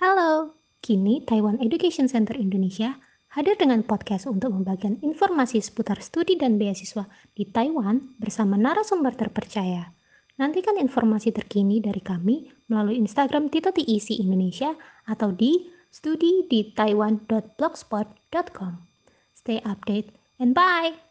Halo, kini Taiwan Education Center Indonesia hadir dengan podcast untuk membagikan informasi seputar studi dan beasiswa di Taiwan bersama narasumber terpercaya. Nantikan informasi terkini dari kami melalui Instagram Tito TIC Indonesia atau di studi di taiwan.blogspot.com. Stay update and bye!